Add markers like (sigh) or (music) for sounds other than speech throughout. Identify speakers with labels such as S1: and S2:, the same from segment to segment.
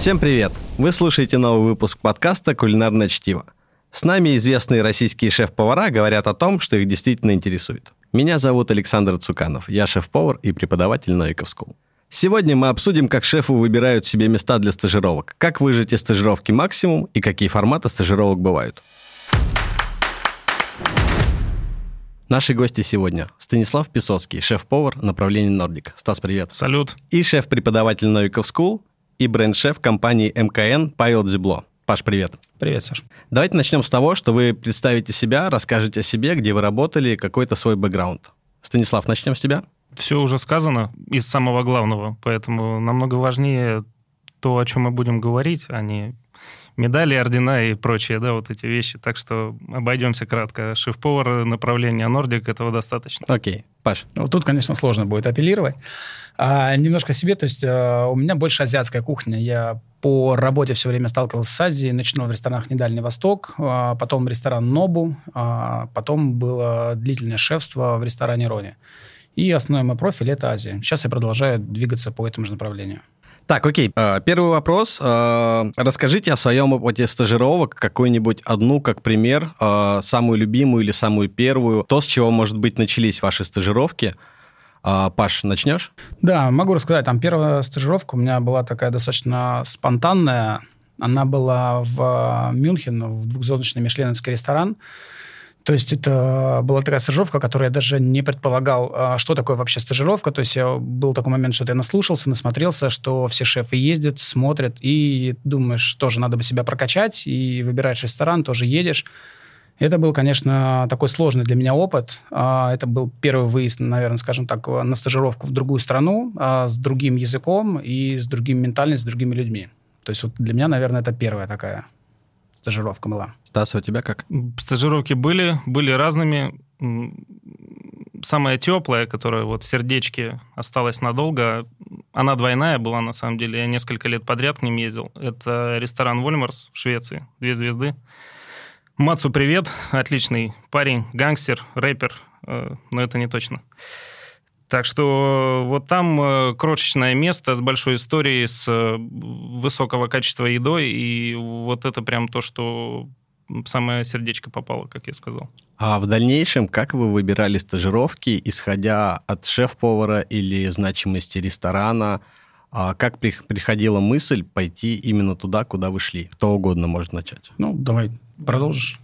S1: Всем привет! Вы слушаете новый выпуск подкаста «Кулинарное чтиво». С нами известные российские шеф-повара говорят о том, что их действительно интересует. Меня зовут Александр Цуканов, я шеф-повар и преподаватель Новиков School. Сегодня мы обсудим, как шефу выбирают себе места для стажировок, как выжить из стажировки максимум и какие форматы стажировок бывают. Наши гости сегодня. Станислав Песоцкий, шеф-повар направления Нордик. Стас, привет.
S2: Салют.
S1: И шеф-преподаватель Новиков School, и бренд-шеф компании МКН Павел Дзебло. Паш, привет.
S2: Привет, Саш.
S1: Давайте начнем с того, что вы представите себя, расскажете о себе, где вы работали, какой-то свой бэкграунд. Станислав, начнем с тебя.
S2: Все уже сказано из самого главного, поэтому намного важнее то, о чем мы будем говорить, а не медали, ордена и прочие, да, вот эти вещи. Так что обойдемся кратко. Шеф-повар направления Нордик, этого достаточно.
S1: Окей. Паш.
S3: Вот тут, конечно, сложно будет апеллировать. А, немножко себе, то есть а, у меня больше азиатская кухня. Я по работе все время сталкивался с Азией, начинал в ресторанах «Недальний Восток», а, потом ресторан «Нобу», а, потом было длительное шефство в ресторане «Рони». И основной мой профиль – это Азия. Сейчас я продолжаю двигаться по этому же направлению.
S1: Так, окей. А, первый вопрос. А, расскажите о своем опыте стажировок, какую-нибудь одну, как пример, а, самую любимую или самую первую, то, с чего, может быть, начались ваши стажировки. Паш, начнешь?
S3: Да, могу рассказать. Там первая стажировка у меня была такая достаточно спонтанная. Она была в Мюнхен, в двухзвездочный мишленовский ресторан. То есть это была такая стажировка, которую я даже не предполагал, а, что такое вообще стажировка. То есть я, был такой момент, что я наслушался, насмотрелся, что все шефы ездят, смотрят, и думаешь, тоже надо бы себя прокачать, и выбираешь ресторан, тоже едешь. Это был, конечно, такой сложный для меня опыт. А, это был первый выезд, наверное, скажем так, на стажировку в другую страну а, с другим языком и с другим ментальностью, с другими людьми. То есть вот для меня, наверное, это первая такая стажировка была.
S1: Стас, а у тебя как?
S2: Стажировки были, были разными. Самая теплая, которая вот в сердечке осталась надолго, она двойная была, на самом деле. Я несколько лет подряд к ним ездил. Это ресторан Вольмарс в Швеции, две звезды. Мацу, привет, отличный парень, гангстер, рэпер, э, но это не точно. Так что вот там э, крошечное место с большой историей, с э, высокого качества едой, и вот это прям то, что самое сердечко попало, как я сказал.
S1: А в дальнейшем как вы выбирали стажировки, исходя от шеф-повара или значимости ресторана? А как приходила мысль пойти именно туда, куда вы шли? Кто угодно может начать.
S3: Ну, давай продолжишь.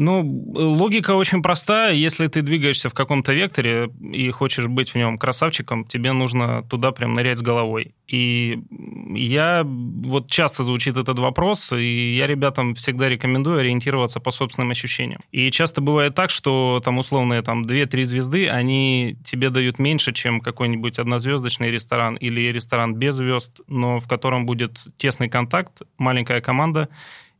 S2: Ну, логика очень простая. Если ты двигаешься в каком-то векторе и хочешь быть в нем красавчиком, тебе нужно туда прям нырять с головой. И я... Вот часто звучит этот вопрос, и я ребятам всегда рекомендую ориентироваться по собственным ощущениям. И часто бывает так, что там условные там 2-3 звезды, они тебе дают меньше, чем какой-нибудь однозвездочный ресторан или ресторан без звезд, но в котором будет тесный контакт, маленькая команда,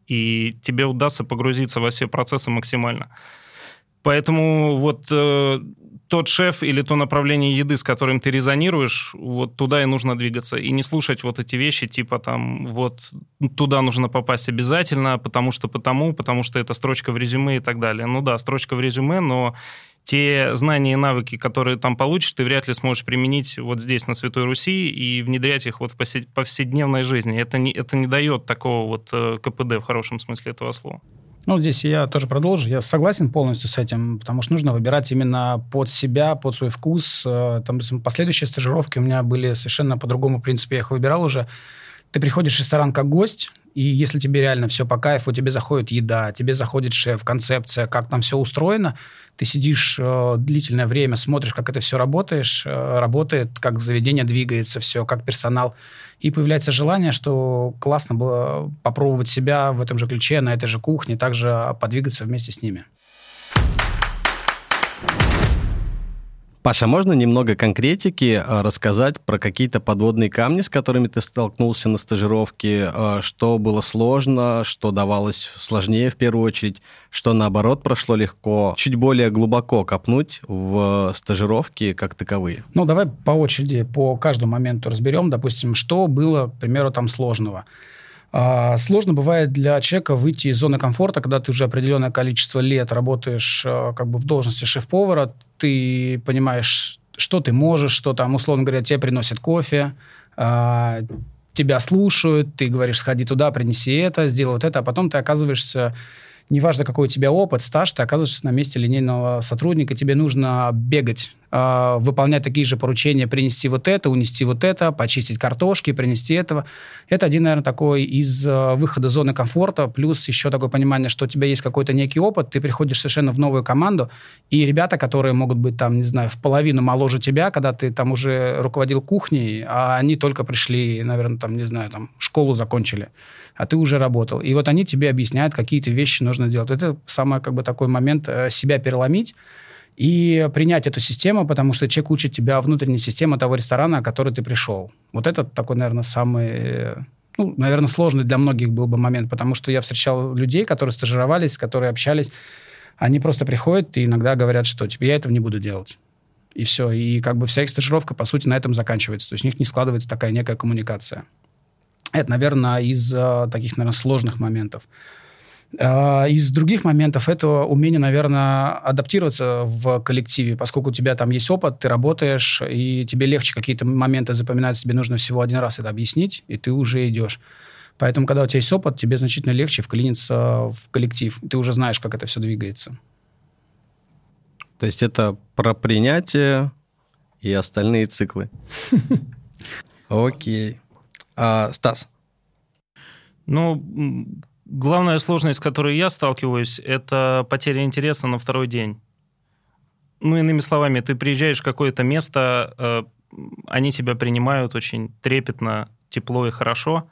S2: и тебе удастся погрузиться во все процессы максимально. Поэтому вот э, тот шеф или то направление еды, с которым ты резонируешь, вот туда и нужно двигаться. И не слушать вот эти вещи, типа там, вот туда нужно попасть обязательно, потому что потому, потому что это строчка в резюме и так далее. Ну да, строчка в резюме, но те знания и навыки, которые там получишь, ты вряд ли сможешь применить вот здесь, на Святой Руси, и внедрять их вот в повседневной жизни. Это не, это не дает такого вот э, КПД в хорошем смысле этого слова.
S3: Ну, здесь я тоже продолжу. Я согласен полностью с этим, потому что нужно выбирать именно под себя, под свой вкус. Э, там последующие стажировки у меня были совершенно по другому принципу. Я их выбирал уже. Ты приходишь в ресторан как гость, и если тебе реально все по кайфу, тебе заходит еда, тебе заходит шеф, концепция, как там все устроено, ты сидишь э, длительное время, смотришь, как это все работаешь, э, работает, как заведение двигается, все, как персонал. И появляется желание, что классно было попробовать себя в этом же ключе, на этой же кухне, также подвигаться вместе с ними.
S1: Паша, можно немного конкретики э, рассказать про какие-то подводные камни, с которыми ты столкнулся на стажировке? Э, что было сложно, что давалось сложнее в первую очередь, что наоборот прошло легко? Чуть более глубоко копнуть в стажировки как таковые.
S3: Ну, давай по очереди по каждому моменту разберем. Допустим, что было, к примеру, там сложного. А, сложно бывает для человека выйти из зоны комфорта, когда ты уже определенное количество лет работаешь а, как бы в должности шеф-повара, ты понимаешь, что ты можешь, что там, условно говоря, тебе приносят кофе, а, тебя слушают, ты говоришь, сходи туда, принеси это, сделай вот это, а потом ты оказываешься неважно, какой у тебя опыт, стаж, ты оказываешься на месте линейного сотрудника, тебе нужно бегать, э, выполнять такие же поручения, принести вот это, унести вот это, почистить картошки, принести этого. Это один, наверное, такой из э, выхода зоны комфорта, плюс еще такое понимание, что у тебя есть какой-то некий опыт, ты приходишь совершенно в новую команду, и ребята, которые могут быть там, не знаю, в половину моложе тебя, когда ты там уже руководил кухней, а они только пришли, наверное, там, не знаю, там, школу закончили а ты уже работал. И вот они тебе объясняют, какие-то вещи нужно делать. Это самый как бы такой момент э, себя переломить и принять эту систему, потому что человек учит тебя внутренней системе того ресторана, о который ты пришел. Вот это такой, наверное, самый ну, наверное, сложный для многих был бы момент, потому что я встречал людей, которые стажировались, которые общались, они просто приходят и иногда говорят, что типа, я этого не буду делать. И все. И как бы вся их стажировка, по сути, на этом заканчивается. То есть у них не складывается такая некая коммуникация. Это, наверное, из э, таких, наверное, сложных моментов. Э, из других моментов это умение, наверное, адаптироваться в коллективе, поскольку у тебя там есть опыт, ты работаешь, и тебе легче какие-то моменты запоминать, тебе нужно всего один раз это объяснить, и ты уже идешь. Поэтому, когда у тебя есть опыт, тебе значительно легче вклиниться в коллектив. Ты уже знаешь, как это все двигается.
S1: То есть это про принятие и остальные циклы. (laughs) Окей. А, Стас?
S2: Ну, главная сложность, с которой я сталкиваюсь, это потеря интереса на второй день. Ну, иными словами, ты приезжаешь в какое-то место, э, они тебя принимают очень трепетно, тепло и хорошо,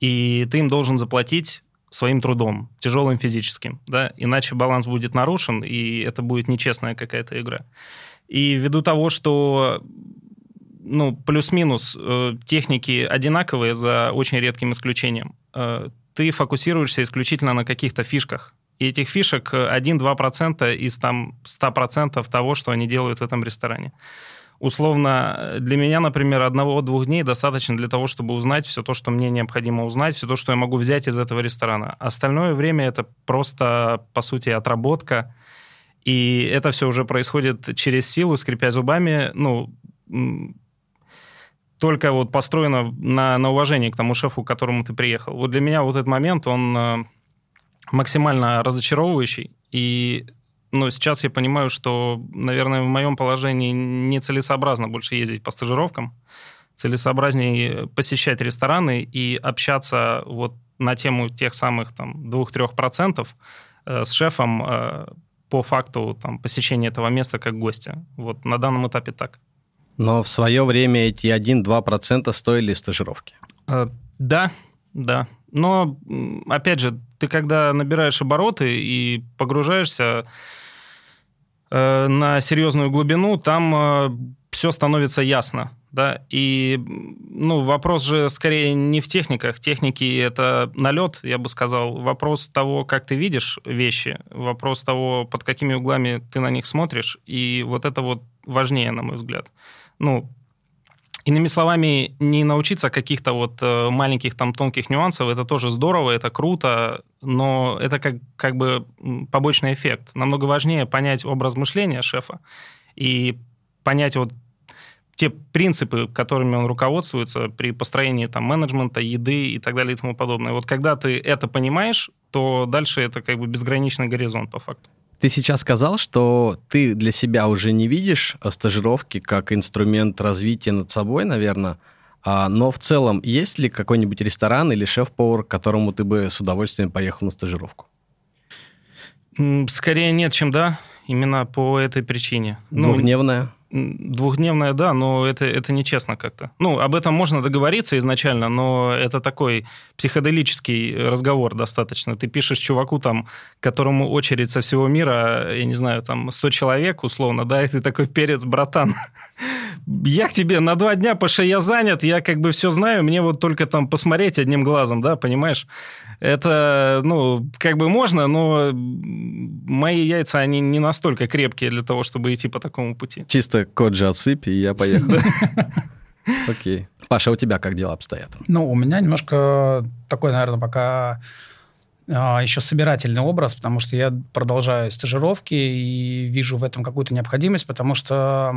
S2: и ты им должен заплатить своим трудом, тяжелым физическим, да, иначе баланс будет нарушен, и это будет нечестная какая-то игра. И ввиду того, что ну, плюс-минус э, техники одинаковые за очень редким исключением. Э, ты фокусируешься исключительно на каких-то фишках. И этих фишек 1-2% из там 100% того, что они делают в этом ресторане. Условно, для меня, например, одного-двух дней достаточно для того, чтобы узнать все то, что мне необходимо узнать, все то, что я могу взять из этого ресторана. Остальное время это просто, по сути, отработка. И это все уже происходит через силу, скрипя зубами. Ну, только вот построено на, на уважении к тому шефу, к которому ты приехал. Вот для меня вот этот момент, он э, максимально разочаровывающий. И ну, сейчас я понимаю, что, наверное, в моем положении нецелесообразно больше ездить по стажировкам. Целесообразнее посещать рестораны и общаться вот на тему тех самых там 2-3% э, с шефом э, по факту там, посещения этого места как гостя. Вот на данном этапе так.
S1: Но в свое время эти 1-2% стоили стажировки.
S2: Э, да, да. Но, опять же, ты когда набираешь обороты и погружаешься э, на серьезную глубину, там э, все становится ясно. Да? И ну, вопрос же скорее не в техниках. Техники – это налет, я бы сказал. Вопрос того, как ты видишь вещи, вопрос того, под какими углами ты на них смотришь. И вот это вот важнее, на мой взгляд ну, Иными словами, не научиться каких-то вот э, маленьких там тонких нюансов, это тоже здорово, это круто, но это как, как бы побочный эффект. Намного важнее понять образ мышления шефа и понять вот те принципы, которыми он руководствуется при построении там менеджмента, еды и так далее и тому подобное. Вот когда ты это понимаешь, то дальше это как бы безграничный горизонт по факту.
S1: Ты сейчас сказал, что ты для себя уже не видишь э, стажировки как инструмент развития над собой, наверное, а, но в целом есть ли какой-нибудь ресторан или шеф-повар, к которому ты бы с удовольствием поехал на стажировку?
S2: Скорее нет, чем да, именно по этой причине.
S1: Ну, Двухдневная?
S2: Да, но это, это нечестно как-то. Ну, об этом можно договориться изначально, но это такой психоделический разговор достаточно. Ты пишешь чуваку, там, которому очередь со всего мира, я не знаю, там, 100 человек, условно, да, и ты такой перец, братан. Я к тебе на два дня, потому что я занят, я как бы все знаю, мне вот только там посмотреть одним глазом, да, понимаешь? Это, ну, как бы можно, но мои яйца, они не настолько крепкие для того, чтобы идти по такому пути.
S1: Чисто код же отсыпь, и я поехал. (laughs) Окей. Паша, у тебя как дела обстоят?
S3: Ну, у меня немножко такой, наверное, пока а, еще собирательный образ, потому что я продолжаю стажировки и вижу в этом какую-то необходимость, потому что,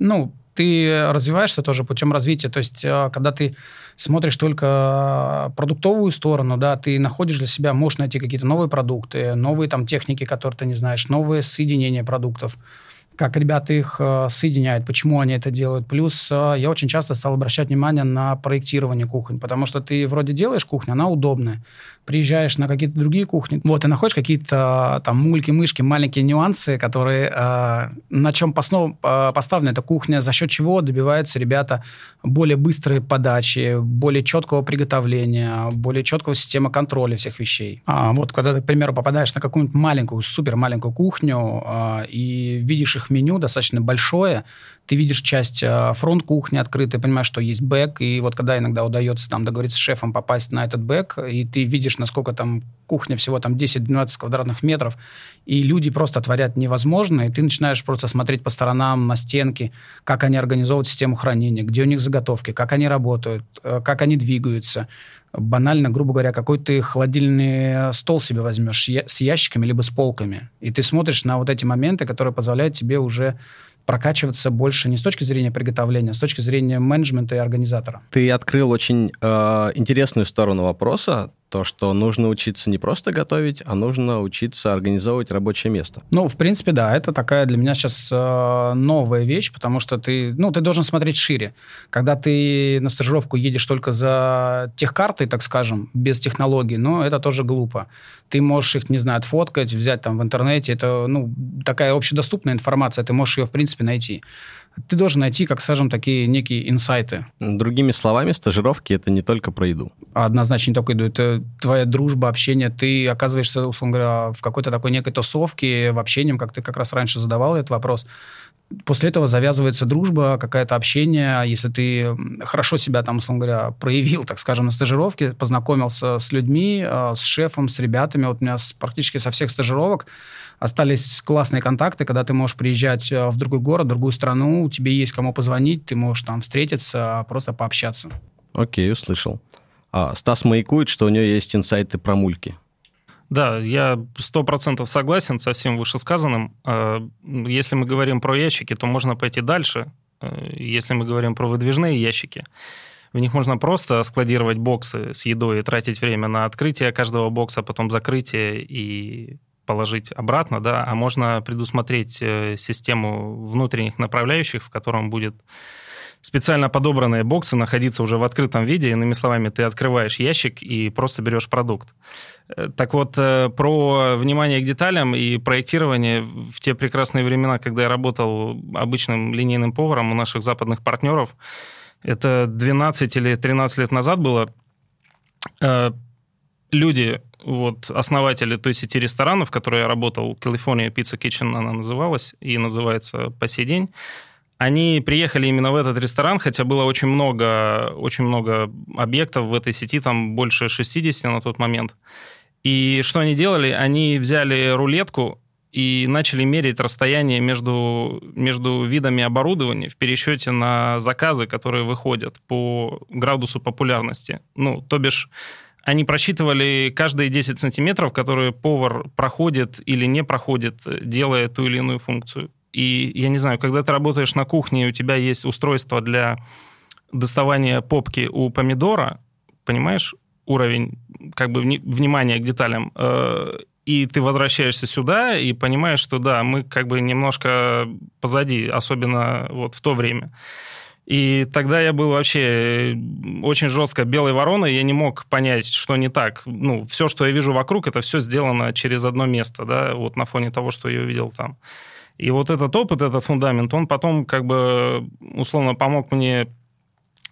S3: ну, ты развиваешься тоже путем развития. То есть, э, когда ты смотришь только продуктовую сторону, да, ты находишь для себя, можешь найти какие-то новые продукты, новые там техники, которые ты не знаешь, новые соединения продуктов как ребята их э, соединяют, почему они это делают. Плюс э, я очень часто стал обращать внимание на проектирование кухонь, потому что ты вроде делаешь кухню, она удобная. Приезжаешь на какие-то другие кухни, вот, и находишь какие-то там мульки, фишки, маленькие нюансы, которые, э, на чем поснов, э, поставлена эта кухня, за счет чего добиваются ребята более быстрой подачи, более четкого приготовления, более четкого системы контроля всех вещей. А вот когда ты, к примеру, попадаешь на какую-нибудь маленькую, супер маленькую кухню э, и видишь их меню достаточно большое, ты видишь часть э, фронт кухни открытой, понимаешь, что есть back, и вот когда иногда удается там договориться с шефом попасть на этот back, и ты видишь, насколько там кухня всего там 10-12 квадратных метров, и люди просто творят невозможно, и ты начинаешь просто смотреть по сторонам, на стенки, как они организовывают систему хранения, где у них заготовки, как они работают, э, как они двигаются, банально, грубо говоря, какой ты холодильный стол себе возьмешь с ящиками либо с полками, и ты смотришь на вот эти моменты, которые позволяют тебе уже прокачиваться больше не с точки зрения приготовления, а с точки зрения менеджмента и организатора.
S1: Ты открыл очень э, интересную сторону вопроса, то, что нужно учиться не просто готовить, а нужно учиться организовывать рабочее место.
S3: Ну, в принципе, да, это такая для меня сейчас э, новая вещь, потому что ты, ну, ты должен смотреть шире. Когда ты на стажировку едешь только за техкартой, так скажем, без технологий, ну, это тоже глупо. Ты можешь их, не знаю, отфоткать, взять там в интернете, это, ну, такая общедоступная информация, ты можешь ее, в принципе, найти ты должен найти, как скажем, такие некие инсайты.
S1: Другими словами, стажировки — это не только про еду.
S3: Однозначно не только еду. Это твоя дружба, общение. Ты оказываешься, условно говоря, в какой-то такой некой тусовке, в общении, как ты как раз раньше задавал этот вопрос. После этого завязывается дружба, какое-то общение. Если ты хорошо себя там, условно говоря, проявил, так скажем, на стажировке, познакомился с людьми, э, с шефом, с ребятами. Вот у меня практически со всех стажировок остались классные контакты, когда ты можешь приезжать э, в другой город, в другую страну, у тебя есть кому позвонить, ты можешь там встретиться, просто пообщаться.
S1: Окей, услышал. А, Стас маякует, что у него есть инсайты про мульки.
S2: Да, я сто процентов согласен со всем вышесказанным. Э, если мы говорим про ящики, то можно пойти дальше. Э, если мы говорим про выдвижные ящики, в них можно просто складировать боксы с едой и тратить время на открытие каждого бокса, потом закрытие и положить обратно, да, а можно предусмотреть э, систему внутренних направляющих, в котором будет специально подобранные боксы находиться уже в открытом виде. Иными словами, ты открываешь ящик и просто берешь продукт. Э, так вот, э, про внимание к деталям и проектирование в те прекрасные времена, когда я работал обычным линейным поваром у наших западных партнеров, это 12 или 13 лет назад было, люди вот основатели той сети ресторанов, в которой я работал, California Pizza Kitchen она называлась и называется по сей день, они приехали именно в этот ресторан, хотя было очень много, очень много объектов в этой сети, там больше 60 на тот момент. И что они делали? Они взяли рулетку и начали мерить расстояние между, между видами оборудования в пересчете на заказы, которые выходят по градусу популярности. Ну, то бишь они просчитывали каждые 10 сантиметров, которые повар проходит или не проходит, делая ту или иную функцию. И я не знаю, когда ты работаешь на кухне, у тебя есть устройство для доставания попки у помидора, понимаешь, уровень как бы внимания к деталям, э, и ты возвращаешься сюда и понимаешь, что да, мы как бы немножко позади, особенно вот в то время. И тогда я был вообще очень жестко белой вороной, я не мог понять, что не так. Ну, все, что я вижу вокруг, это все сделано через одно место, да, вот на фоне того, что я увидел там. И вот этот опыт, этот фундамент, он потом как бы условно помог мне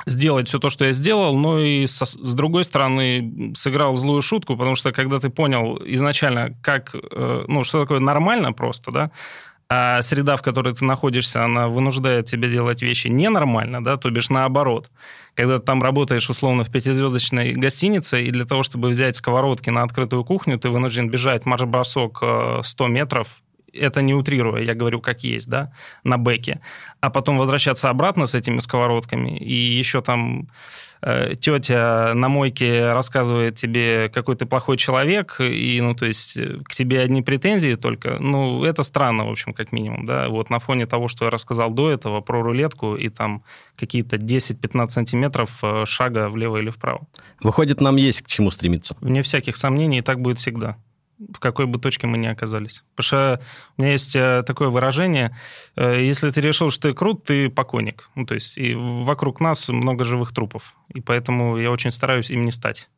S2: сделать все то, что я сделал, но и со, с другой стороны сыграл злую шутку, потому что когда ты понял изначально, как, э, ну, что такое нормально просто, да, а среда, в которой ты находишься, она вынуждает тебя делать вещи ненормально, да, то бишь наоборот. Когда ты там работаешь условно в пятизвездочной гостинице, и для того, чтобы взять сковородки на открытую кухню, ты вынужден бежать марш-бросок 100 э, метров, это не утрируя, я говорю как есть, да, на бэке, а потом возвращаться обратно с этими сковородками, и еще там э, тетя на мойке рассказывает тебе, какой ты плохой человек, и, ну, то есть, э, к тебе одни претензии только, ну, это странно, в общем, как минимум, да, вот на фоне того, что я рассказал до этого про рулетку, и там какие-то 10-15 сантиметров э, шага влево или вправо.
S1: Выходит, нам есть к чему стремиться.
S2: Вне всяких сомнений, и так будет всегда в какой бы точке мы ни оказались. Потому что у меня есть э, такое выражение, э, если ты решил, что ты крут, ты покойник. Ну, то есть и вокруг нас много живых трупов. И поэтому я очень стараюсь им не стать.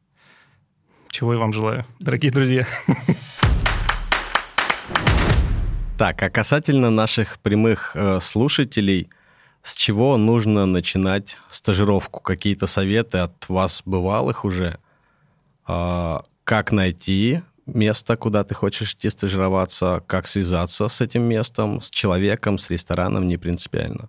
S2: Чего я вам желаю, дорогие друзья.
S1: Так, а касательно наших прямых э, слушателей, с чего нужно начинать стажировку? Какие-то советы от вас бывалых уже? Э, как найти место, куда ты хочешь идти стажироваться, как связаться с этим местом, с человеком, с рестораном, не принципиально.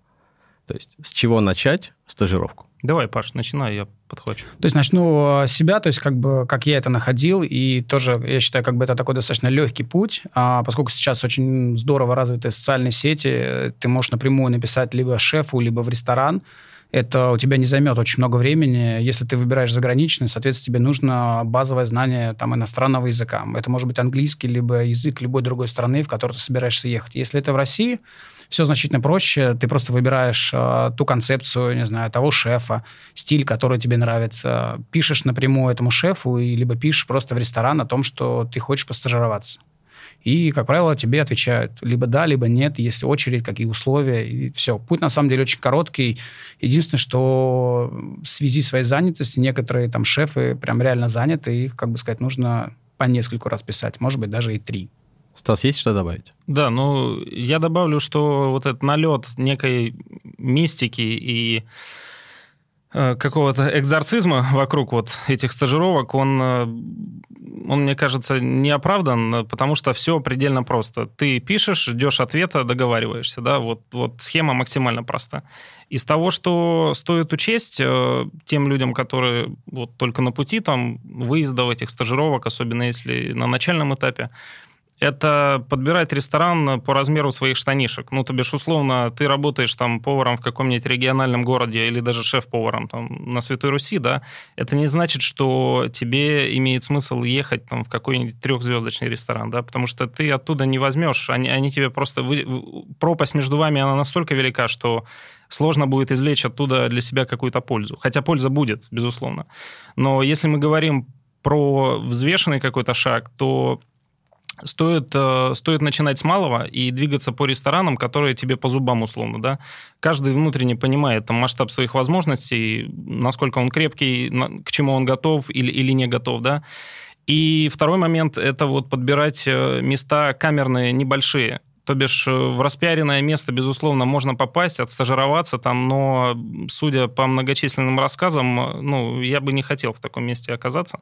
S1: То есть с чего начать стажировку?
S2: Давай, Паш, начинай, я подхвачу.
S3: То есть начну с себя, то есть как бы как я это находил, и тоже я считаю, как бы это такой достаточно легкий путь, а поскольку сейчас очень здорово развиты социальные сети, ты можешь напрямую написать либо шефу, либо в ресторан, это у тебя не займет очень много времени. Если ты выбираешь заграничный, соответственно, тебе нужно базовое знание там, иностранного языка. Это может быть английский, либо язык любой другой страны, в которую ты собираешься ехать. Если это в России, все значительно проще. Ты просто выбираешь э, ту концепцию, не знаю, того шефа, стиль, который тебе нравится. Пишешь напрямую этому шефу, и либо пишешь просто в ресторан о том, что ты хочешь постажироваться. И, как правило, тебе отвечают либо да, либо нет, если очередь, какие условия, и все. Путь, на самом деле, очень короткий. Единственное, что в связи с своей занятостью некоторые там шефы прям реально заняты, их, как бы сказать, нужно по нескольку раз писать, может быть, даже и три.
S1: Стас, есть что добавить?
S2: Да, ну, я добавлю, что вот этот налет некой мистики и какого-то экзорцизма вокруг вот этих стажировок, он, э, он, мне кажется, не оправдан, потому что все предельно просто. Ты пишешь, ждешь ответа, договариваешься, да, вот, вот схема максимально проста. Из того, что стоит учесть э, тем людям, которые вот только на пути там выездов этих стажировок, особенно если на начальном этапе, это подбирать ресторан по размеру своих штанишек. Ну, то бишь, условно, ты работаешь там поваром в каком-нибудь региональном городе или даже шеф-поваром там на Святой Руси, да, это не значит, что тебе имеет смысл ехать там в какой-нибудь трехзвездочный ресторан, да, потому что ты оттуда не возьмешь, они, они тебе просто... Вы... Пропасть между вами, она настолько велика, что сложно будет извлечь оттуда для себя какую-то пользу. Хотя польза будет, безусловно. Но если мы говорим про взвешенный какой-то шаг, то стоит, э, стоит начинать с малого и двигаться по ресторанам, которые тебе по зубам условно, да. Каждый внутренне понимает там, масштаб своих возможностей, насколько он крепкий, к чему он готов или, или не готов, да. И второй момент – это вот подбирать э, места камерные, небольшие. То бишь э, в распиаренное место, безусловно, можно попасть, отстажироваться там, но, судя по многочисленным рассказам, ну, я бы не хотел в таком месте оказаться.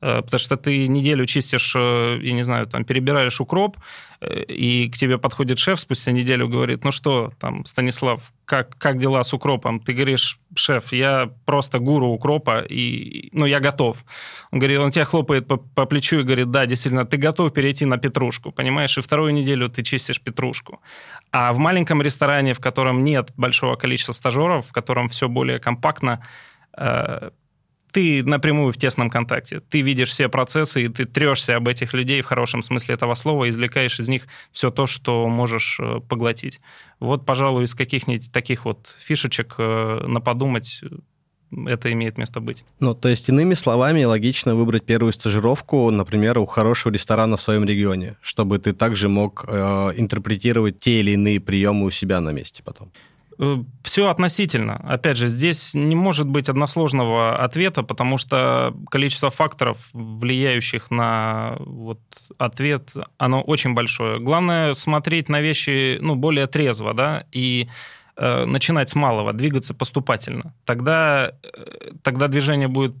S2: Э, потому что ты неделю чистишь, э, я не знаю, там, перебираешь укроп, э, и к тебе подходит шеф спустя неделю, говорит, ну что, там, Станислав, как, как дела с укропом? Ты говоришь, шеф, я просто гуру укропа, и, ну, я готов. Он говорит, он тебя хлопает по, по плечу и говорит, да, действительно, ты готов перейти на петрушку, понимаешь? И вторую неделю ты чистишь петрушку. А в маленьком ресторане, в котором нет большого количества стажеров, в котором все более компактно, ты напрямую в тесном контакте. Ты видишь все процессы, и ты трешься об этих людей в хорошем смысле этого слова, извлекаешь из них все то, что можешь э, поглотить. Вот, пожалуй, из каких-нибудь таких вот фишечек э, на подумать э, это имеет место быть.
S1: Ну, то есть, иными словами, логично выбрать первую стажировку, например, у хорошего ресторана в своем регионе, чтобы ты также мог э, интерпретировать те или иные приемы у себя на месте потом.
S2: Э, Все относительно. Опять же, здесь не может быть односложного ответа, потому что количество факторов, влияющих на вот ответ, оно очень большое. Главное смотреть на вещи ну, более трезво, да, и э, начинать с малого, двигаться поступательно. Тогда, э, тогда движение будет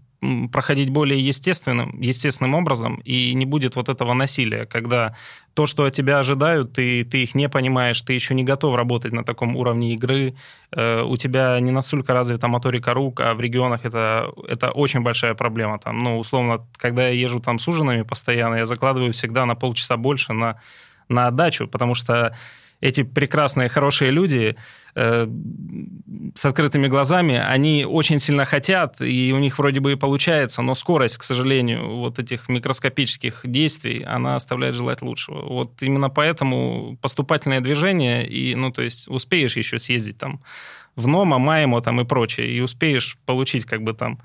S2: проходить более естественным, естественным образом, и не будет вот этого насилия, когда то, что от тебя ожидают, ты, ты их не понимаешь, ты еще не готов работать на таком уровне игры, э, у тебя не настолько развита моторика рук, а в регионах это, это очень большая проблема. Там, ну, условно, когда я езжу там с ужинами постоянно, я закладываю всегда на полчаса больше на на отдачу, потому что эти прекрасные, хорошие люди э, с открытыми глазами, они очень сильно хотят, и у них вроде бы и получается, но скорость, к сожалению, вот этих микроскопических действий, она оставляет желать лучшего. Вот именно поэтому поступательное движение, и, ну, то есть успеешь еще съездить там в НОМА, МАЭМО там и прочее, и успеешь получить как бы там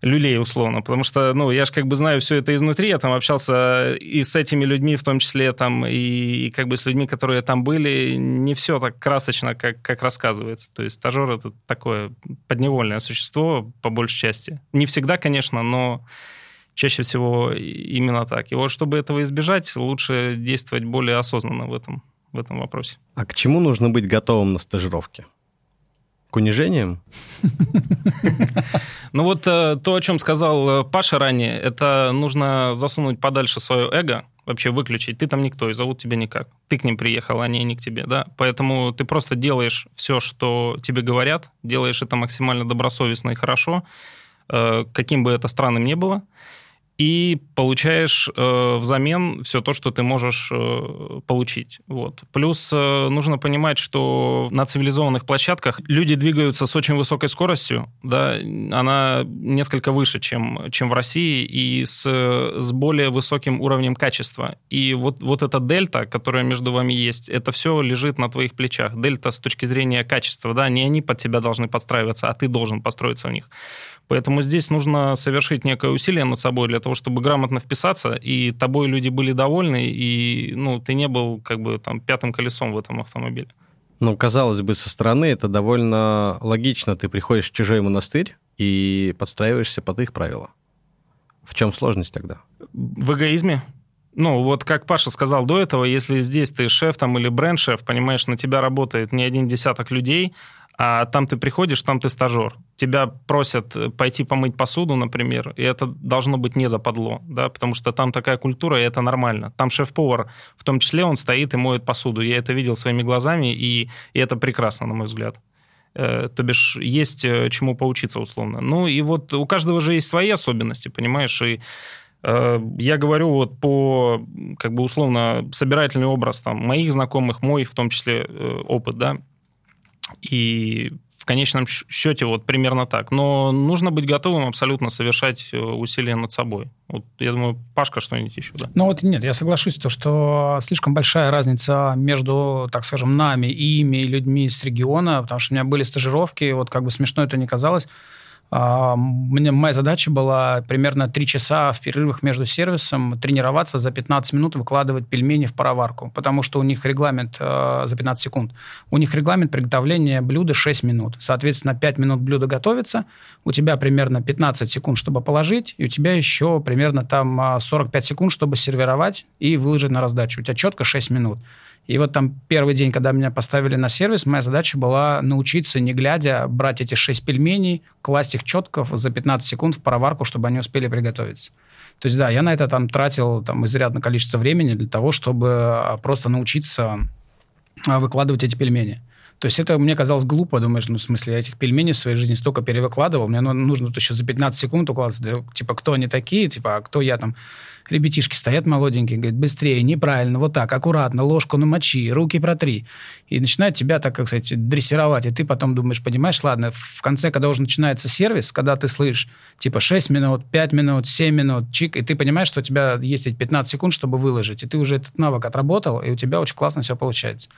S2: люлей условно, потому что, ну, я же как бы знаю все это изнутри, я там общался и с этими людьми, в том числе там, и, и как бы с людьми, которые там были, не все так красочно, как, как рассказывается. То есть стажер это такое подневольное существо, по большей части. Не всегда, конечно, но чаще всего именно так. И вот чтобы этого избежать, лучше действовать более осознанно в этом, в этом вопросе.
S1: А к чему нужно быть готовым на стажировке? К унижениям? (laughs)
S2: Ну вот э, то, о чем сказал э, Паша ранее, это нужно засунуть подальше свое эго, вообще выключить. Ты там никто, и зовут тебя никак. Ты к ним приехал, они не к тебе, да. Поэтому ты просто делаешь все, что тебе говорят, делаешь это максимально добросовестно и хорошо, э, каким бы это странным ни было и получаешь э, взамен все то, что ты можешь э, получить. Вот. Плюс э, нужно понимать, что на цивилизованных площадках люди двигаются с очень высокой скоростью, да, она несколько выше, чем, чем в России, и с, с более высоким уровнем качества. И вот, вот эта дельта, которая между вами есть, это все лежит на твоих плечах. Дельта с точки зрения качества, да, не они под тебя должны подстраиваться, а ты должен построиться в них. Поэтому здесь нужно совершить некое усилие над собой для того, чтобы грамотно вписаться, и тобой люди были довольны, и ну, ты не был как бы там пятым колесом в этом автомобиле.
S1: Ну, казалось бы, со стороны это довольно логично. Ты приходишь в чужой монастырь и подстраиваешься под их правила. В чем сложность тогда?
S2: В эгоизме. Ну, вот как Паша сказал до этого, если здесь ты шеф там или бренд-шеф, понимаешь, на тебя работает не один десяток людей, а там ты приходишь, там ты стажер. Тебя просят пойти помыть посуду, например, и это должно быть не западло, да, потому что там такая культура, и это нормально. Там шеф-повар, в том числе, он стоит и моет посуду. Я это видел своими глазами, и, и это прекрасно, на мой взгляд. Э, то бишь, есть э, чему поучиться, условно. Ну, и вот у каждого же есть свои особенности, понимаешь, и э, я говорю вот по, как бы условно, собирательный образ там моих знакомых, мой в том числе опыт, да, и в конечном счете вот примерно так. Но нужно быть готовым абсолютно совершать э, усилия над собой. Вот, я думаю, Пашка что-нибудь еще, да?
S3: Ну вот нет, я соглашусь, то, что слишком большая разница между, так скажем, нами ими, людьми с региона, потому что у меня были стажировки, вот как бы смешно это не казалось, мне, моя задача была примерно 3 часа в перерывах между сервисом тренироваться за 15 минут выкладывать пельмени в пароварку, потому что у них регламент э, за 15 секунд. У них регламент приготовления блюда 6 минут. Соответственно, 5 минут блюдо готовится, у тебя примерно 15 секунд, чтобы положить, и у тебя еще примерно там 45 секунд, чтобы сервировать и выложить на раздачу. У тебя четко 6 минут. И вот там первый день, когда меня поставили на сервис, моя задача была научиться, не глядя, брать эти шесть пельменей, класть их четко за 15 секунд в пароварку, чтобы они успели приготовиться. То есть, да, я на это там тратил там, изрядное количество времени для того, чтобы а, просто научиться а, выкладывать эти пельмени. То есть это мне казалось глупо, думаешь, ну, в смысле, я этих пельменей в своей жизни столько перевыкладывал, мне ну, нужно тут еще за 15 секунд укладываться, да, типа, кто они такие, типа, а кто я там ребятишки стоят молоденькие, говорят, быстрее, неправильно, вот так, аккуратно, ложку намочи, руки протри. И начинают тебя, так как сказать, дрессировать. И ты потом думаешь, понимаешь, ладно, в конце, когда уже начинается сервис, когда ты слышишь, типа, 6 минут, 5 минут, 7 минут, чик, и ты понимаешь, что у тебя есть эти 15 секунд, чтобы выложить, и ты уже этот навык отработал, и у тебя очень классно все получается.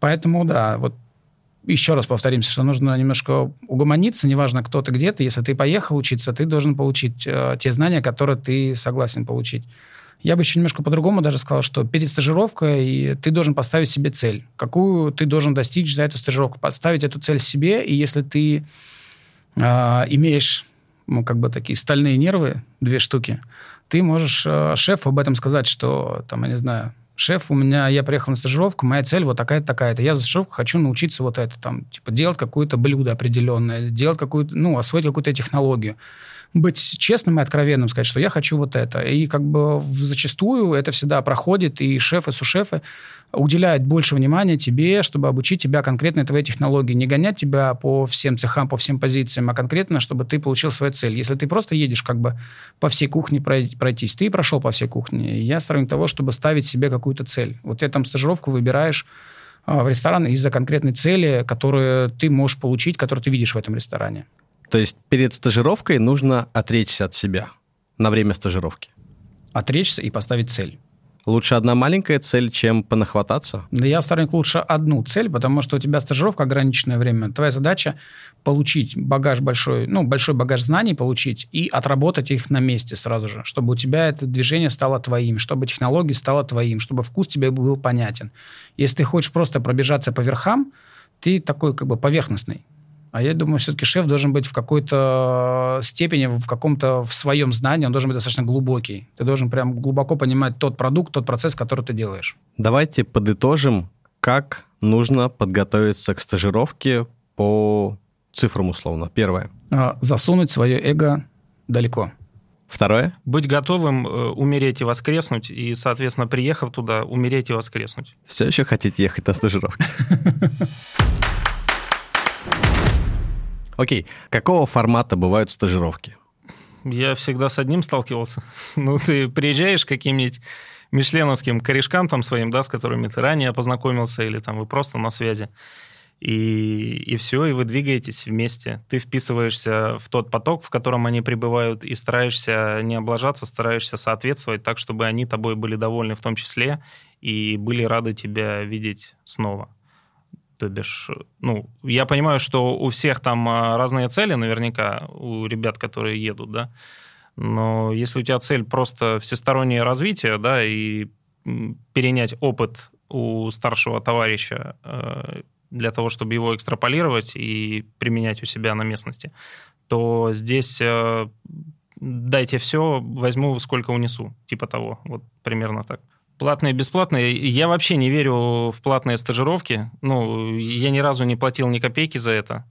S3: Поэтому, да, вот еще раз повторимся, что нужно немножко угомониться, неважно, кто ты, где ты. Если ты поехал учиться, ты должен получить э, те знания, которые ты согласен получить. Я бы еще немножко по-другому даже сказал, что перед стажировкой ты должен поставить себе цель. Какую ты должен достичь за эту стажировку? Поставить эту цель себе, и если ты э, имеешь ну, как бы такие стальные нервы, две штуки, ты можешь э, шефу об этом сказать, что, там, я не знаю, шеф, у меня, я приехал на стажировку, моя цель вот такая-то, такая-то. Я за стажировку хочу научиться вот это, там, типа, делать какое-то блюдо определенное, делать какую-то, ну, освоить какую-то технологию. Быть честным и откровенным, сказать, что я хочу вот это. И как бы зачастую это всегда проходит, и шефы, сушефы уделяют больше внимания тебе, чтобы обучить тебя конкретно твоей технологии. Не гонять тебя по всем цехам, по всем позициям, а конкретно, чтобы ты получил свою цель. Если ты просто едешь как бы по всей кухне пройтись, ты прошел по всей кухне. Я сторонник того, чтобы ставить себе какую-то цель. Вот ты там стажировку выбираешь а, в ресторан из-за конкретной цели, которую ты можешь получить, которую ты видишь в этом ресторане.
S1: То есть перед стажировкой нужно отречься от себя на время стажировки?
S3: Отречься и поставить цель.
S1: Лучше одна маленькая цель, чем понахвататься?
S3: Да я сторонник лучше одну цель, потому что у тебя стажировка ограниченное время. Твоя задача получить багаж большой, ну, большой багаж знаний получить и отработать их на месте сразу же, чтобы у тебя это движение стало твоим, чтобы технология стала твоим, чтобы вкус тебе был понятен. Если ты хочешь просто пробежаться по верхам, ты такой как бы поверхностный. А я думаю, все-таки шеф должен быть в какой-то степени, в каком-то в своем знании, он должен быть достаточно глубокий. Ты должен прям глубоко понимать тот продукт, тот процесс, который ты делаешь.
S1: Давайте подытожим, как нужно подготовиться к стажировке по цифрам условно. Первое.
S3: А, засунуть свое эго далеко.
S1: Второе.
S2: Быть готовым э, умереть и воскреснуть, и, соответственно, приехав туда, умереть и воскреснуть.
S1: Все еще хотите ехать на стажировку? (laughs) Окей, какого формата бывают стажировки?
S2: Я всегда с одним сталкивался. (laughs) Ну, ты приезжаешь к каким-нибудь мишленовским корешкам там своим, да, с которыми ты ранее познакомился, или там вы просто на связи. И, и все, и вы двигаетесь вместе. Ты вписываешься в тот поток, в котором они пребывают, и стараешься не облажаться, стараешься соответствовать так, чтобы они тобой были довольны в том числе и были рады тебя видеть снова. То бишь, ну, я понимаю, что у всех там а, разные цели наверняка, у ребят, которые едут, да, но если у тебя цель просто всестороннее развитие, да, и перенять опыт у старшего товарища э, для того, чтобы его экстраполировать и применять у себя на местности, то здесь э, дайте все, возьму, сколько унесу, типа того, вот примерно так. Платные, бесплатные. Я вообще не верю в платные стажировки. Ну, я ни разу не платил ни копейки за это.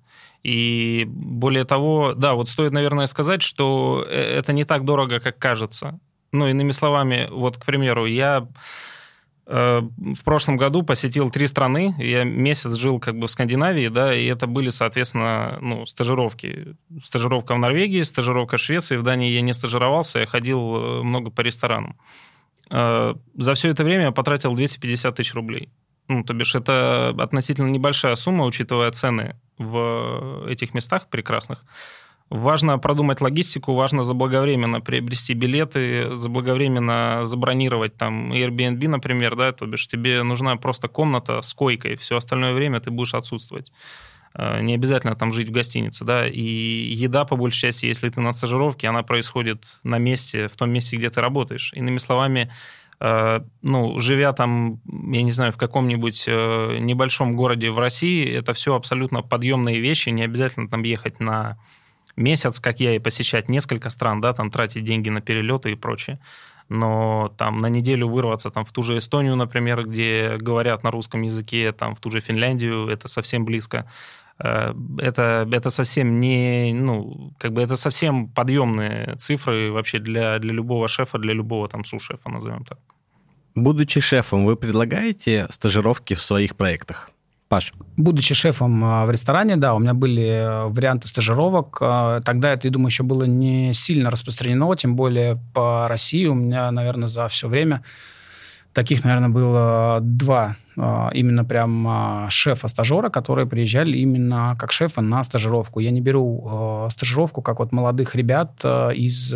S2: И более того, да, вот стоит, наверное, сказать, что э, это не так дорого, как кажется. Ну, иными словами, вот, к примеру, я э, в прошлом году посетил три страны. Я месяц жил как бы в Скандинавии, да, и это были, соответственно, ну, стажировки. Стажировка в Норвегии, стажировка в Швеции. В Дании я не стажировался, я ходил э, много по ресторанам. Э, за все это время я потратил 250 тысяч рублей. Ну, то бишь, это относительно небольшая сумма, учитывая цены в этих местах прекрасных. Важно продумать логистику, важно заблаговременно приобрести билеты, заблаговременно забронировать там Airbnb, например, да, то бишь тебе нужна просто комната с койкой, все остальное время ты будешь отсутствовать. Э, не обязательно там жить в гостинице, да, и еда, по большей части, если ты на стажировке, она происходит на месте, в том месте, где ты работаешь. Иными словами, э, ну, живя там, я не знаю, в каком-нибудь э, небольшом городе в России, это все абсолютно подъемные вещи, не обязательно там ехать на месяц, как я, и посещать несколько стран, да, там тратить деньги на перелеты и прочее. Но там на неделю вырваться там в ту же Эстонию, например, где говорят на русском языке, там в ту же Финляндию, это совсем близко. Э, это, это совсем не, ну, как бы это совсем подъемные цифры вообще для, для любого шефа, для любого там сушефа, назовем так.
S1: Будучи шефом, вы предлагаете стажировки в своих проектах? Паш.
S3: Будучи шефом а, в ресторане, да, у меня были э, варианты стажировок. А, тогда это, я думаю, еще было не сильно распространено, тем более по России. У меня, наверное, за все время Таких, наверное, было два а, именно прям а, шефа-стажера, которые приезжали именно как шефы на стажировку. Я не беру а, стажировку, как вот молодых ребят из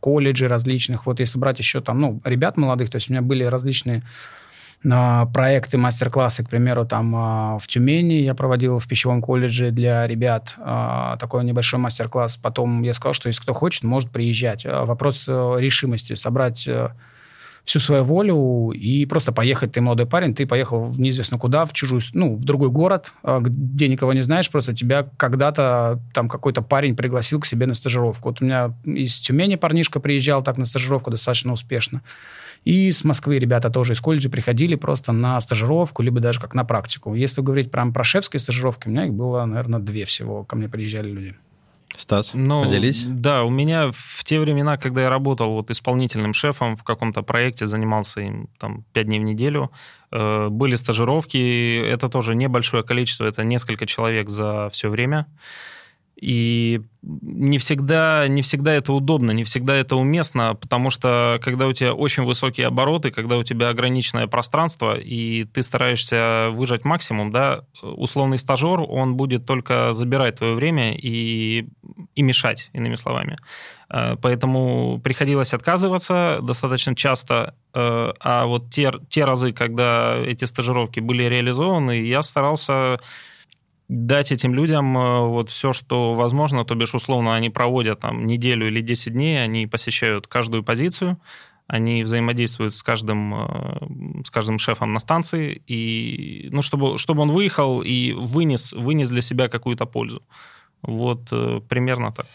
S3: колледжей различных. Вот если брать еще там, ну, ребят молодых, то есть у меня были различные проекты, мастер-классы, к примеру, там в Тюмени я проводил в пищевом колледже для ребят такой небольшой мастер-класс. Потом я сказал, что если кто хочет, может приезжать. Вопрос э, решимости собрать э, всю свою волю и просто поехать. Ты молодой парень, ты поехал в неизвестно куда, в чужую, ну, в другой город, а, где никого не знаешь, просто тебя когда-то там какой-то парень пригласил к себе на стажировку. Вот у меня из Тюмени парнишка приезжал так на стажировку достаточно успешно. И с Москвы ребята тоже из колледжа приходили просто на стажировку, либо даже как на практику. Если говорить прям про шефские стажировки, у меня их было, наверное, две всего. Ко мне приезжали люди.
S1: Стас,
S2: Ну,
S1: поделись.
S2: Да, у меня в те времена, когда я работал вот исполнительным шефом в каком-то проекте, занимался им там пять дней в неделю, э, были стажировки, это тоже небольшое количество, это несколько человек за все время. И не всегда, не всегда это удобно, не всегда это уместно, потому что когда у тебя очень высокие обороты, когда у тебя ограниченное пространство, и ты стараешься выжать максимум, да, условный стажер, он будет только забирать твое время и, и мешать, иными словами. Э, Поэтому приходилось отказываться достаточно часто, э, а вот те, те разы, когда эти стажировки были реализованы, я старался дать этим людям э, вот все, что возможно, то бишь условно они проводят там неделю или 10 дней, они посещают каждую позицию, они взаимодействуют с каждым, э, с каждым шефом на станции, и, ну, чтобы, чтобы он выехал и вынес, вынес для себя какую-то пользу. Вот э, примерно так.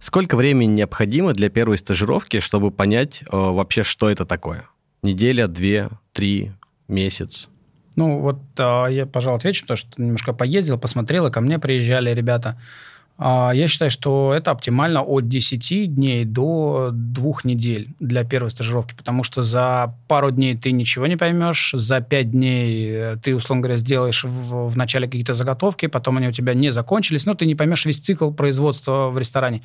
S1: Сколько времени необходимо для первой стажировки, чтобы понять э, вообще, что это такое? Неделя, две, три, месяц?
S3: Ну, вот а, я, пожалуй, отвечу, потому что немножко поездил, посмотрел, и ко мне приезжали ребята. А, я считаю, что это оптимально от 10 дней до двух недель для первой стажировки, потому что за пару дней ты ничего не поймешь, за 5 дней э, ты, условно говоря, сделаешь в, в начале какие-то заготовки, потом они у тебя не закончились, но ты не поймешь весь цикл производства в ресторане.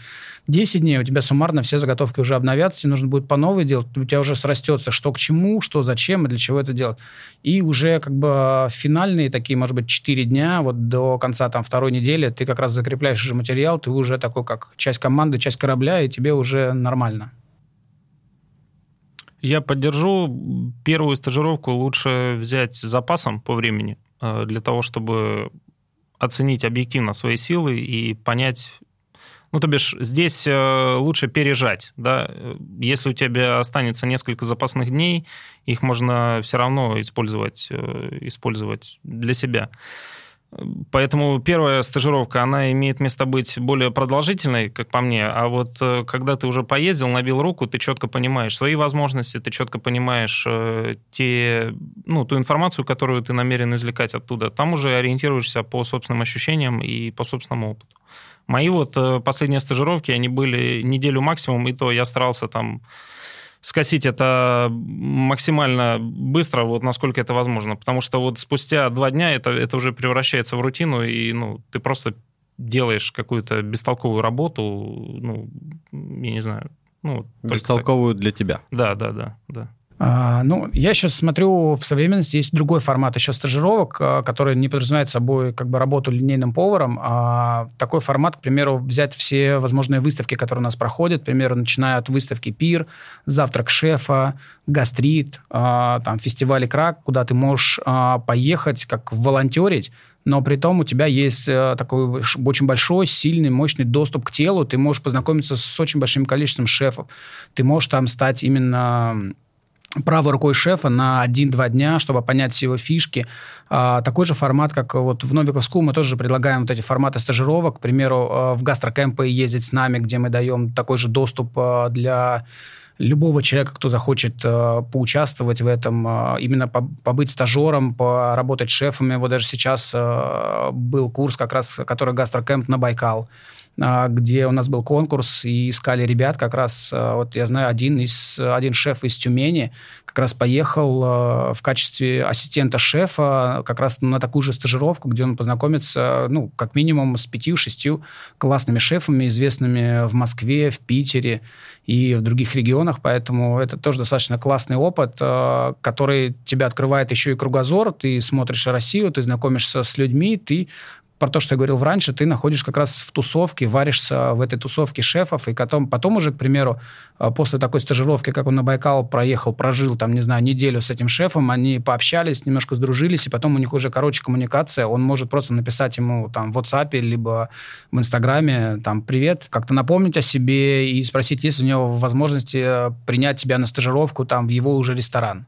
S3: 10 дней у тебя суммарно все заготовки уже обновятся, тебе нужно будет по новой делать, у тебя уже срастется, что к чему, что зачем и для чего это делать. И уже как бы финальные такие, может быть, 4 дня, вот до конца там второй недели ты как раз закрепляешь уже материал, ты уже такой как часть команды, часть корабля, и тебе уже нормально.
S2: Я поддержу. Первую стажировку лучше взять с запасом по времени, э, для того, чтобы оценить объективно свои силы и понять, ну, то бишь, здесь э, лучше пережать, да. Если у тебя останется несколько запасных дней, их можно все равно использовать, э, использовать для себя. Поэтому первая стажировка, она имеет место быть более продолжительной, как по мне. А вот э, когда ты уже поездил, набил руку, ты четко понимаешь свои возможности, ты четко понимаешь э, те, ну, ту информацию, которую ты намерен извлекать оттуда. Там уже ориентируешься по собственным ощущениям и по собственному опыту. Мои вот э, последние стажировки, они были неделю максимум, и то я старался там скосить это максимально быстро, вот насколько это возможно. Потому что вот спустя два дня это, это уже превращается в рутину, и ну, ты просто делаешь какую-то бестолковую работу, ну, я не знаю. Ну,
S1: Бестолковую для тебя.
S2: Да, да, да, да.
S3: А, ну, я сейчас смотрю, в современности есть другой формат еще стажировок, а, который не подразумевает собой как бы работу линейным поваром. А такой формат, к примеру, взять все возможные выставки, которые у нас проходят, к примеру, начиная от выставки «Пир», «Завтрак шефа», «Гастрит», а, там, фестиваль «Крак», куда ты можешь а, поехать, как волонтерить, но при том у тебя есть э, такой очень большой, сильный, мощный доступ к телу, ты можешь познакомиться с очень большим количеством шефов, ты можешь там стать именно правой рукой шефа на 1-2 дня, чтобы понять все его фишки. А, такой же формат, как вот в Новиков School, мы тоже предлагаем вот эти форматы стажировок. К примеру, а, в гастрокемпы ездить с нами, где мы даем такой же доступ а, для любого человека, кто захочет э, поучаствовать в этом, э, именно по, побыть стажером, поработать шефами. Вот даже сейчас э, был курс, как раз, который гастрокемп на Байкал, э, где у нас был конкурс, и искали ребят, как раз, э, вот я знаю, один, из, один шеф из Тюмени как раз поехал э, в качестве ассистента шефа как раз на такую же стажировку, где он познакомится, ну, как минимум с пятью-шестью классными шефами, известными в Москве, в Питере и в других регионах, поэтому это тоже достаточно классный опыт, который тебя открывает еще и кругозор, ты смотришь Россию, ты знакомишься с людьми, ты про то, что я говорил раньше, ты находишь как раз в тусовке, варишься в этой тусовке шефов, и потом, потом уже, к примеру, э, после такой стажировки, как он на Байкал проехал, прожил, там, не знаю, неделю с этим шефом, они пообщались, немножко сдружились, и потом у них уже, короче, коммуникация, он может просто написать ему там в WhatsApp, либо в Инстаграме, там, привет, как-то напомнить о себе и спросить, есть у него возможности э, принять тебя на стажировку там в его уже ресторан.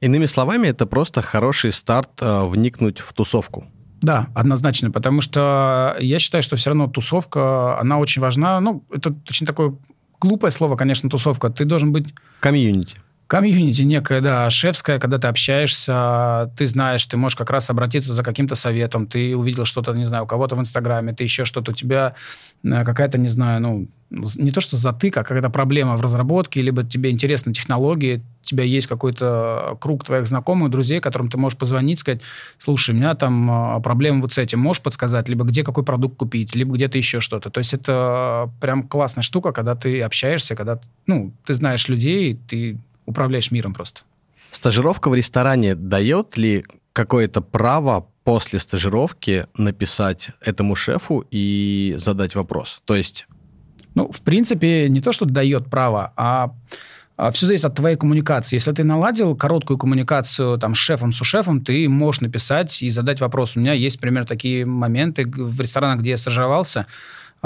S1: Иными словами, это просто хороший старт э, вникнуть в тусовку.
S3: Да, однозначно, потому что я считаю, что все равно тусовка, она очень важна. Ну, это очень такое глупое слово, конечно, тусовка. Ты должен быть...
S1: Комьюнити.
S3: Комьюнити некая, да, шефская, когда ты общаешься, ты знаешь, ты можешь как раз обратиться за каким-то советом, ты увидел что-то, не знаю, у кого-то в Инстаграме, ты еще что-то, у тебя э, какая-то, не знаю, ну, не то что затык, а какая-то проблема в разработке, либо тебе интересны технологии, у тебя есть какой-то круг твоих знакомых, друзей, которым ты можешь позвонить, сказать, слушай, у меня там э, проблема вот с этим, можешь подсказать, либо где какой продукт купить, либо где-то еще что-то. То есть это прям классная штука, когда ты общаешься, когда, ну, ты знаешь людей, ты управляешь миром просто.
S1: Стажировка в ресторане дает ли какое-то право после стажировки написать этому шефу и задать вопрос? То есть...
S3: Ну, в принципе, не то, что дает право, а а все зависит от твоей коммуникации. Если ты наладил короткую коммуникацию там, с шефом, с шефом, ты можешь написать и задать вопрос. У меня есть, например, такие моменты в ресторанах, где я стажировался.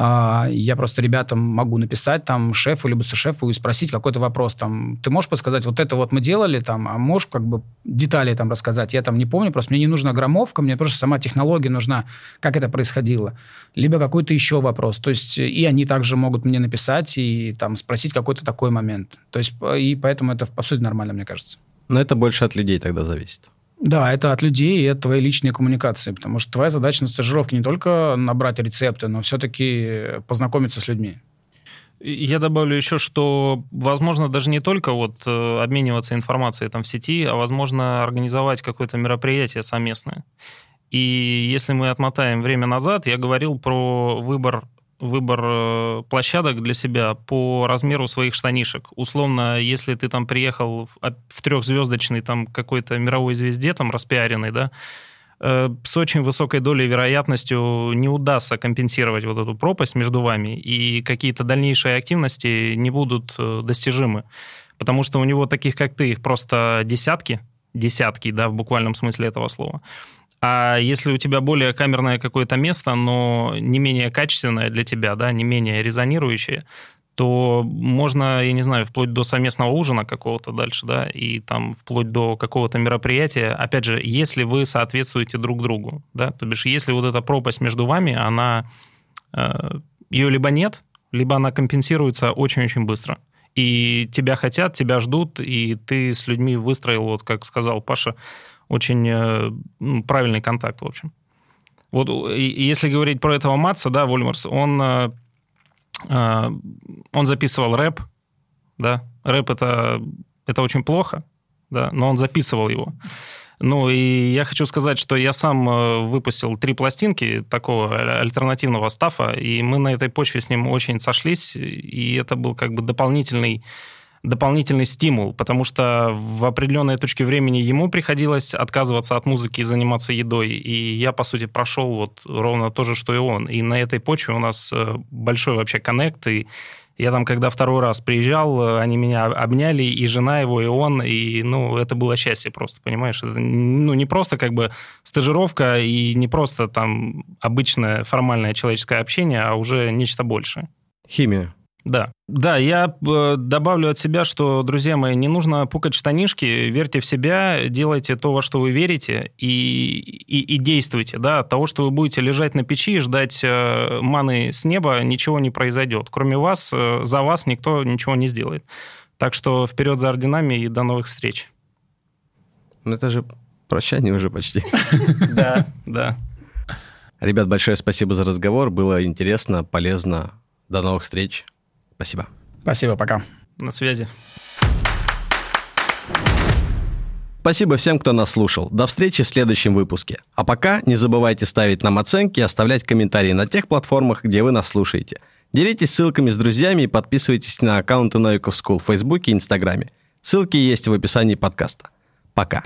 S3: А, я просто ребятам могу написать там шефу либо сушефу и спросить какой-то вопрос. Там, ты можешь подсказать, вот это вот мы делали, там, а можешь как бы детали там рассказать? Я там не помню, просто мне не нужна громовка, мне просто сама технология нужна, как это происходило. Либо какой-то еще вопрос. То есть и они также могут мне написать и там спросить какой-то такой момент. То есть и поэтому это абсолютно нормально, мне кажется.
S1: Но это больше от людей тогда зависит.
S3: Да, это от людей и от твоей личной коммуникации, потому что твоя задача на стажировке не только набрать рецепты, но все-таки познакомиться с людьми.
S2: Я добавлю еще, что возможно даже не только вот э, обмениваться информацией там в сети, а возможно организовать какое-то мероприятие совместное. И если мы отмотаем время назад, я говорил про выбор выбор э, площадок для себя по размеру своих штанишек. Условно, если ты там приехал в, а, трехзвездочный там какой-то мировой звезде, там распиаренный, да, э, с очень высокой долей вероятностью не удастся компенсировать вот эту пропасть между вами, и какие-то дальнейшие активности не будут э, достижимы. Потому что у него таких, как ты, их просто десятки, десятки, да, в буквальном смысле этого слова. А если у тебя более камерное какое-то место, но не менее качественное для тебя, да, не менее резонирующее, то можно, я не знаю, вплоть до совместного ужина какого-то дальше, да, и там вплоть до какого-то мероприятия. Опять же, если вы соответствуете друг другу, да, то бишь, если вот эта пропасть между вами, она, э, ее либо нет, либо она компенсируется очень-очень быстро. И тебя хотят, тебя ждут, и ты с людьми выстроил, вот как сказал Паша, очень э, ну, правильный контакт, в общем. Вот если говорить про этого Матса, да, Вольмарс, он, э, э, он записывал рэп, да, рэп это, это очень плохо, да, но он записывал его. Ну, и я хочу сказать, что я сам выпустил три пластинки такого альтернативного стафа, и мы на этой почве с ним очень сошлись, и это был как бы дополнительный дополнительный стимул, потому что в определенной точке времени ему приходилось отказываться от музыки и заниматься едой, и я, по сути, прошел вот ровно то же, что и он. И на этой почве у нас э, большой вообще коннект, и я там, когда второй раз приезжал, э, они меня обняли, и жена его, и он, и, ну, это было счастье просто, понимаешь? Это, ну, не просто как бы стажировка и не просто там обычное формальное человеческое общение, а уже нечто большее.
S1: Химия.
S2: Да. Да, я э, добавлю от себя, что, друзья мои, не нужно пукать штанишки, верьте в себя, делайте то, во что вы верите, и, и, и действуйте. Да? От того, что вы будете лежать на печи и ждать э, маны с неба, ничего не произойдет. Кроме вас, э, за вас никто ничего не сделает. Так что вперед за орденами и до новых встреч.
S1: Ну, это же прощание уже почти. (laughs)
S2: Да, да.
S1: Ребят, большое спасибо за разговор. Было интересно, полезно. До новых встреч. Спасибо.
S3: Спасибо, пока.
S2: На связи.
S1: Спасибо всем, кто нас слушал. До встречи в следующем выпуске. А пока не забывайте ставить нам оценки и оставлять комментарии на тех платформах, где вы нас слушаете. Делитесь ссылками с друзьями и подписывайтесь на аккаунты Новиков School в Фейсбуке и Инстаграме. Ссылки есть в описании подкаста. Пока.